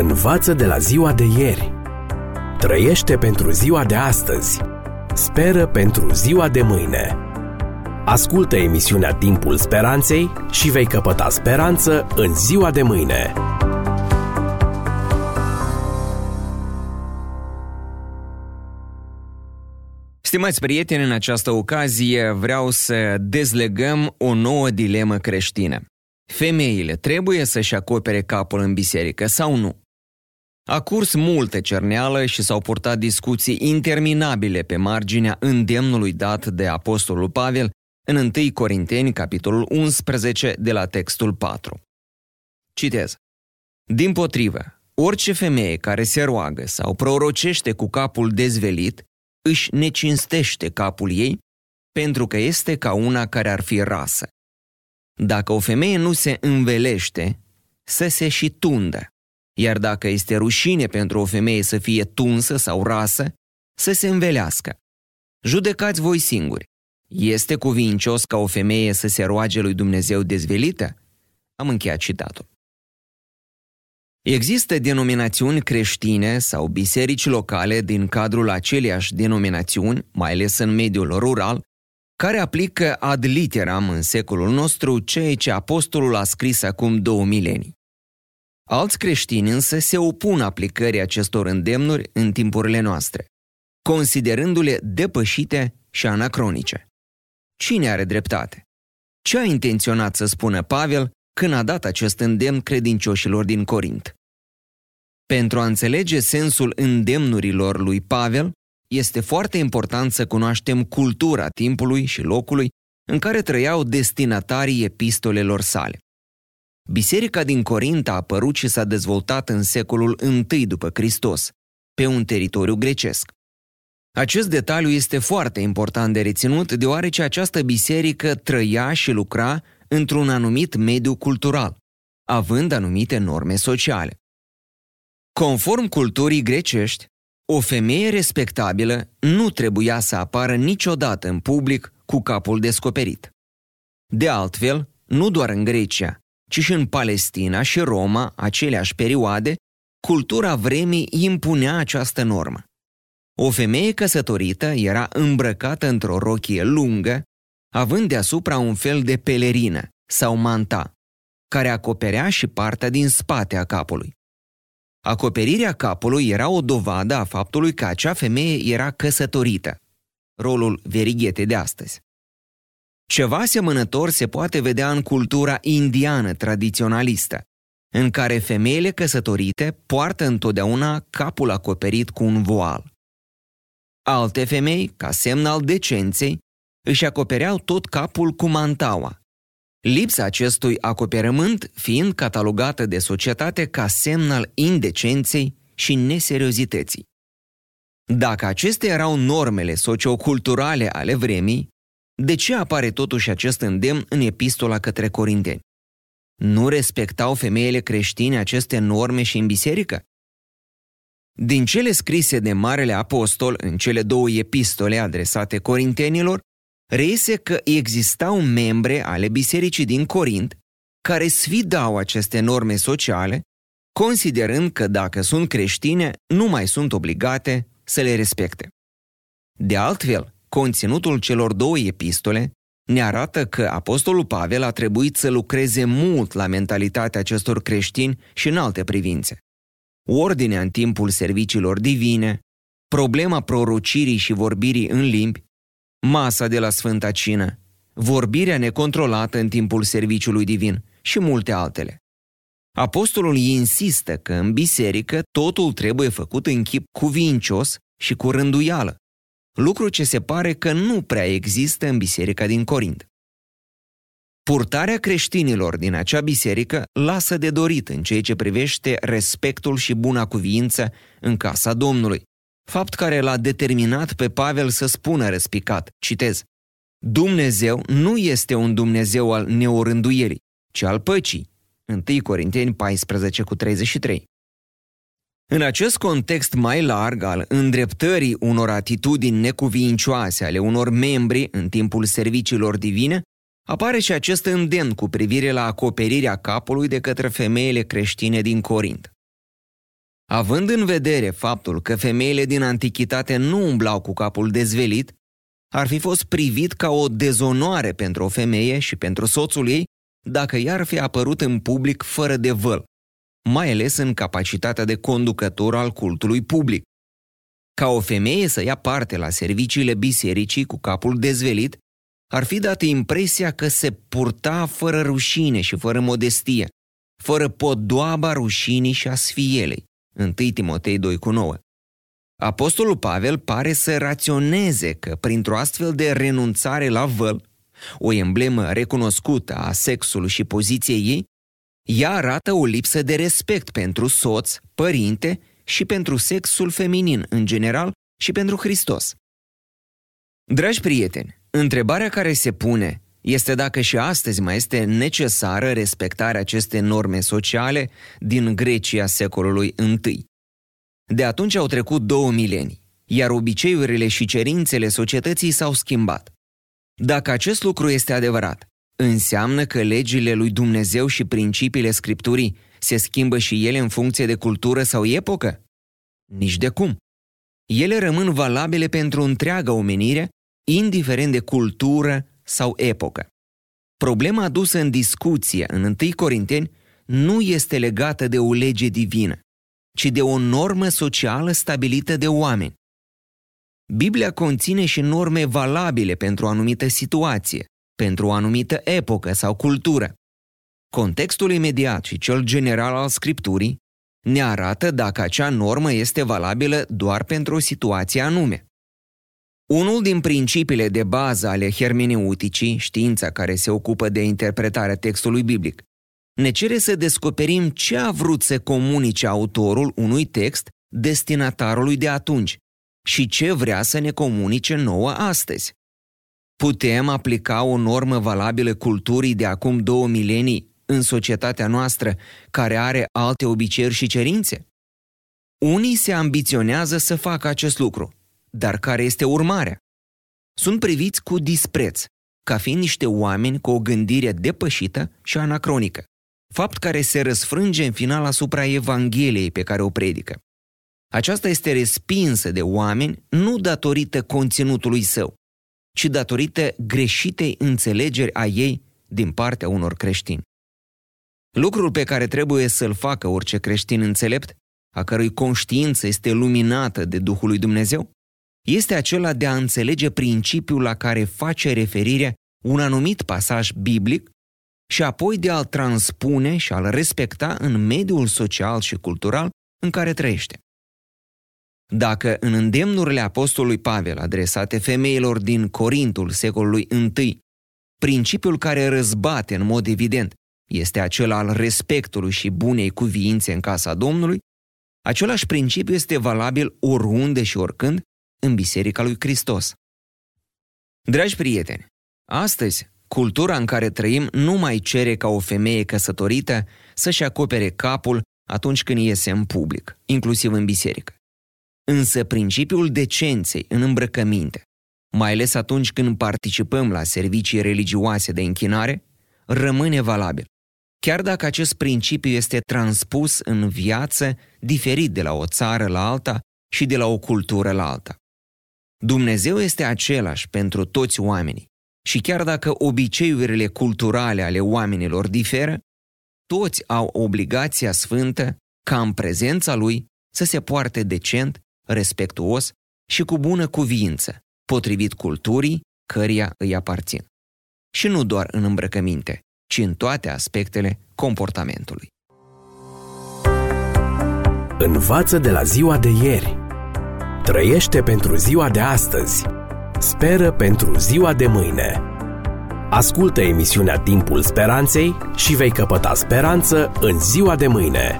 Învață de la ziua de ieri. Trăiește pentru ziua de astăzi. Speră pentru ziua de mâine. Ascultă emisiunea Timpul Speranței și vei căpăta speranță în ziua de mâine. Stimați prieteni, în această ocazie vreau să dezlegăm o nouă dilemă creștină. Femeile trebuie să-și acopere capul în biserică sau nu? A curs multe cerneală și s-au purtat discuții interminabile pe marginea îndemnului dat de Apostolul Pavel în 1 Corinteni, capitolul 11, de la textul 4. Citez. Din potrivă, orice femeie care se roagă sau prorocește cu capul dezvelit, își necinstește capul ei, pentru că este ca una care ar fi rasă. Dacă o femeie nu se învelește, să se și tundă. Iar dacă este rușine pentru o femeie să fie tunsă sau rasă, să se învelească. Judecați voi singuri. Este cuvincios ca o femeie să se roage lui Dumnezeu dezvelită? Am încheiat citatul. Există denominațiuni creștine sau biserici locale din cadrul aceleiași denominațiuni, mai ales în mediul rural, care aplică ad literam în secolul nostru ceea ce apostolul a scris acum două milenii. Alți creștini însă se opun aplicării acestor îndemnuri în timpurile noastre, considerându-le depășite și anacronice. Cine are dreptate? Ce a intenționat să spună Pavel când a dat acest îndemn credincioșilor din Corint? Pentru a înțelege sensul îndemnurilor lui Pavel, este foarte important să cunoaștem cultura timpului și locului în care trăiau destinatarii epistolelor sale. Biserica din Corint a apărut și s-a dezvoltat în secolul I după Hristos, pe un teritoriu grecesc. Acest detaliu este foarte important de reținut deoarece această biserică trăia și lucra într-un anumit mediu cultural, având anumite norme sociale. Conform culturii grecești, o femeie respectabilă nu trebuia să apară niciodată în public cu capul descoperit. De altfel, nu doar în Grecia, ci și în Palestina și Roma, aceleași perioade, cultura vremii impunea această normă. O femeie căsătorită era îmbrăcată într-o rochie lungă, având deasupra un fel de pelerină sau manta, care acoperea și partea din spate a capului. Acoperirea capului era o dovadă a faptului că acea femeie era căsătorită, rolul verighete de astăzi. Ceva asemănător se poate vedea în cultura indiană tradiționalistă, în care femeile căsătorite poartă întotdeauna capul acoperit cu un voal. Alte femei, ca semn al decenței, își acopereau tot capul cu mantaua, lipsa acestui acoperământ fiind catalogată de societate ca semn al indecenței și neseriozității. Dacă acestea erau normele socioculturale ale vremii, de ce apare totuși acest îndemn în epistola către Corinteni? Nu respectau femeile creștine aceste norme și în biserică? Din cele scrise de Marele Apostol în cele două epistole adresate corintenilor, reiese că existau membre ale bisericii din Corint care sfidau aceste norme sociale, considerând că dacă sunt creștine, nu mai sunt obligate să le respecte. De altfel, conținutul celor două epistole ne arată că Apostolul Pavel a trebuit să lucreze mult la mentalitatea acestor creștini și în alte privințe. Ordinea în timpul serviciilor divine, problema prorocirii și vorbirii în limbi, masa de la Sfânta Cină, vorbirea necontrolată în timpul serviciului divin și multe altele. Apostolul insistă că în biserică totul trebuie făcut în chip cuvincios și cu rânduială, lucru ce se pare că nu prea există în biserica din Corint. Purtarea creștinilor din acea biserică lasă de dorit în ceea ce privește respectul și buna cuviință în casa Domnului, fapt care l-a determinat pe Pavel să spună răspicat, citez, Dumnezeu nu este un Dumnezeu al neorânduierii, ci al păcii. 1 Corinteni 14 cu 33. În acest context mai larg al îndreptării unor atitudini necuvincioase ale unor membri în timpul serviciilor divine, apare și acest îndemn cu privire la acoperirea capului de către femeile creștine din Corint. Având în vedere faptul că femeile din antichitate nu umblau cu capul dezvelit, ar fi fost privit ca o dezonoare pentru o femeie și pentru soțul ei dacă i-ar fi apărut în public fără de văl, mai ales în capacitatea de conducător al cultului public. Ca o femeie să ia parte la serviciile bisericii cu capul dezvelit, ar fi dat impresia că se purta fără rușine și fără modestie, fără podoaba rușinii și a sfielei. 1 Timotei 2 cu 9. Apostolul Pavel pare să raționeze că printr-o astfel de renunțare la văl, o emblemă recunoscută a sexului și poziției ei, ea arată o lipsă de respect pentru soț, părinte și pentru sexul feminin în general și pentru Hristos. Dragi prieteni, întrebarea care se pune este dacă și astăzi mai este necesară respectarea acestei norme sociale din Grecia secolului I. De atunci au trecut două milenii, iar obiceiurile și cerințele societății s-au schimbat. Dacă acest lucru este adevărat, înseamnă că legile lui Dumnezeu și principiile Scripturii se schimbă și ele în funcție de cultură sau epocă? Nici de cum. Ele rămân valabile pentru întreaga omenire, indiferent de cultură sau epocă. Problema adusă în discuție în 1 Corinteni nu este legată de o lege divină, ci de o normă socială stabilită de oameni. Biblia conține și norme valabile pentru o anumită situație, pentru o anumită epocă sau cultură. Contextul imediat și cel general al Scripturii ne arată dacă acea normă este valabilă doar pentru o situație anume. Unul din principiile de bază ale hermeneuticii, știința care se ocupă de interpretarea textului biblic, ne cere să descoperim ce a vrut să comunice autorul unui text destinatarului de atunci și ce vrea să ne comunice nouă astăzi. Putem aplica o normă valabilă culturii de acum două milenii în societatea noastră care are alte obiceiuri și cerințe? Unii se ambiționează să facă acest lucru, dar care este urmarea? Sunt priviți cu dispreț, ca fiind niște oameni cu o gândire depășită și anacronică, fapt care se răsfrânge în final asupra Evangheliei pe care o predică. Aceasta este respinsă de oameni nu datorită conținutului său, ci datorită greșitei înțelegeri a ei din partea unor creștini. Lucrul pe care trebuie să-l facă orice creștin înțelept, a cărui conștiință este luminată de Duhul lui Dumnezeu, este acela de a înțelege principiul la care face referire un anumit pasaj biblic și apoi de a-l transpune și a-l respecta în mediul social și cultural în care trăiește. Dacă în îndemnurile apostolului Pavel adresate femeilor din Corintul secolului I, principiul care răzbate în mod evident este acela al respectului și bunei cuviințe în casa Domnului, același principiu este valabil oriunde și oricând în Biserica lui Hristos. Dragi prieteni, astăzi, cultura în care trăim nu mai cere ca o femeie căsătorită să-și acopere capul atunci când iese în public, inclusiv în biserică. Însă principiul decenței în îmbrăcăminte, mai ales atunci când participăm la servicii religioase de închinare, rămâne valabil. Chiar dacă acest principiu este transpus în viață diferit de la o țară la alta și de la o cultură la alta. Dumnezeu este același pentru toți oamenii și chiar dacă obiceiurile culturale ale oamenilor diferă, toți au obligația sfântă ca în prezența Lui să se poarte decent, respectuos și cu bună cuviință, potrivit culturii căreia îi aparțin. Și nu doar în îmbrăcăminte, ci în toate aspectele comportamentului. Învață de la ziua de ieri. Trăiește pentru ziua de astăzi. Speră pentru ziua de mâine. Ascultă emisiunea Timpul Speranței și vei căpăta speranță în ziua de mâine.